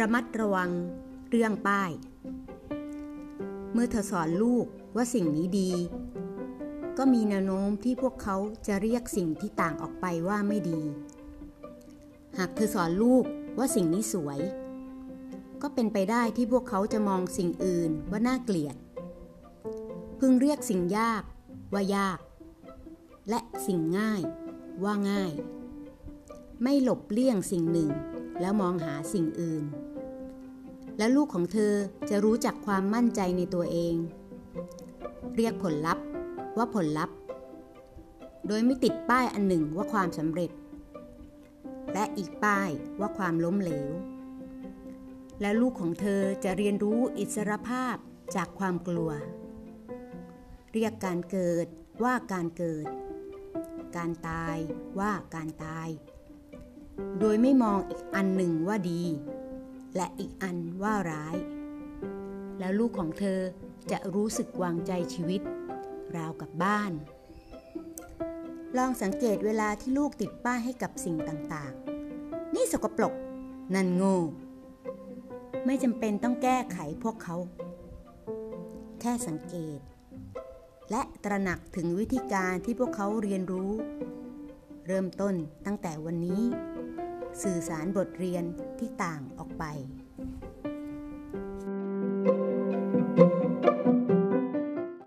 ระมัดระวังเรื่องป้าย เมื่อเธอสอนลูกว่าสิ่งนี้ดี ก็มีแนวโน้มที่พวกเขาจะเรียกสิ่งที่ต่างออกไปว่าไม่ดี หากเธอสอนลูกว่าสิ่งนี้สวย ก็เป็นไปได้ที่พวกเขาจะมองสิ่งอื่นว่าน่าเกลียด พึงเรียกสิ่งยากว่ายาก และสิ่งง่ายว่าง่าย ไม่หลบเลี่ยงสิ่งหนึ่ง แล้วมองหาสิ่งอื่น และลูกของเธอจะรู้จักความมั่นใจในตัวเอง เรียกผลลัพธ์ว่าผลลัพธ์ โดยไม่ติดป้ายอันหนึ่งว่าความสำเร็จ และอีกป้ายว่าความล้มเหลว และลูกของเธอจะเรียนรู้อิสรภาพจากความกลัว เรียกการเกิดว่าการเกิด การตายว่าการตาย โดยไม่มองอีกอันหนึ่งว่าดี และอีกอันว่าร้าย แล้วลูกของเธอจะรู้สึกวางใจชีวิต ราวกับบ้าน ลองสังเกตเวลาที่ลูกติดป้ายให้กับสิ่งต่างๆ นี่สกปรกนั่นโง่ไม่จำเป็นต้องแก้ไขพวกเขา แค่สังเกต และตระหนักถึงวิธีการที่พวกเขาเรียนรู้ เริ่มต้นตั้งแต่วันนี้ สื่อสารบทเรียนที่ต่างออกไป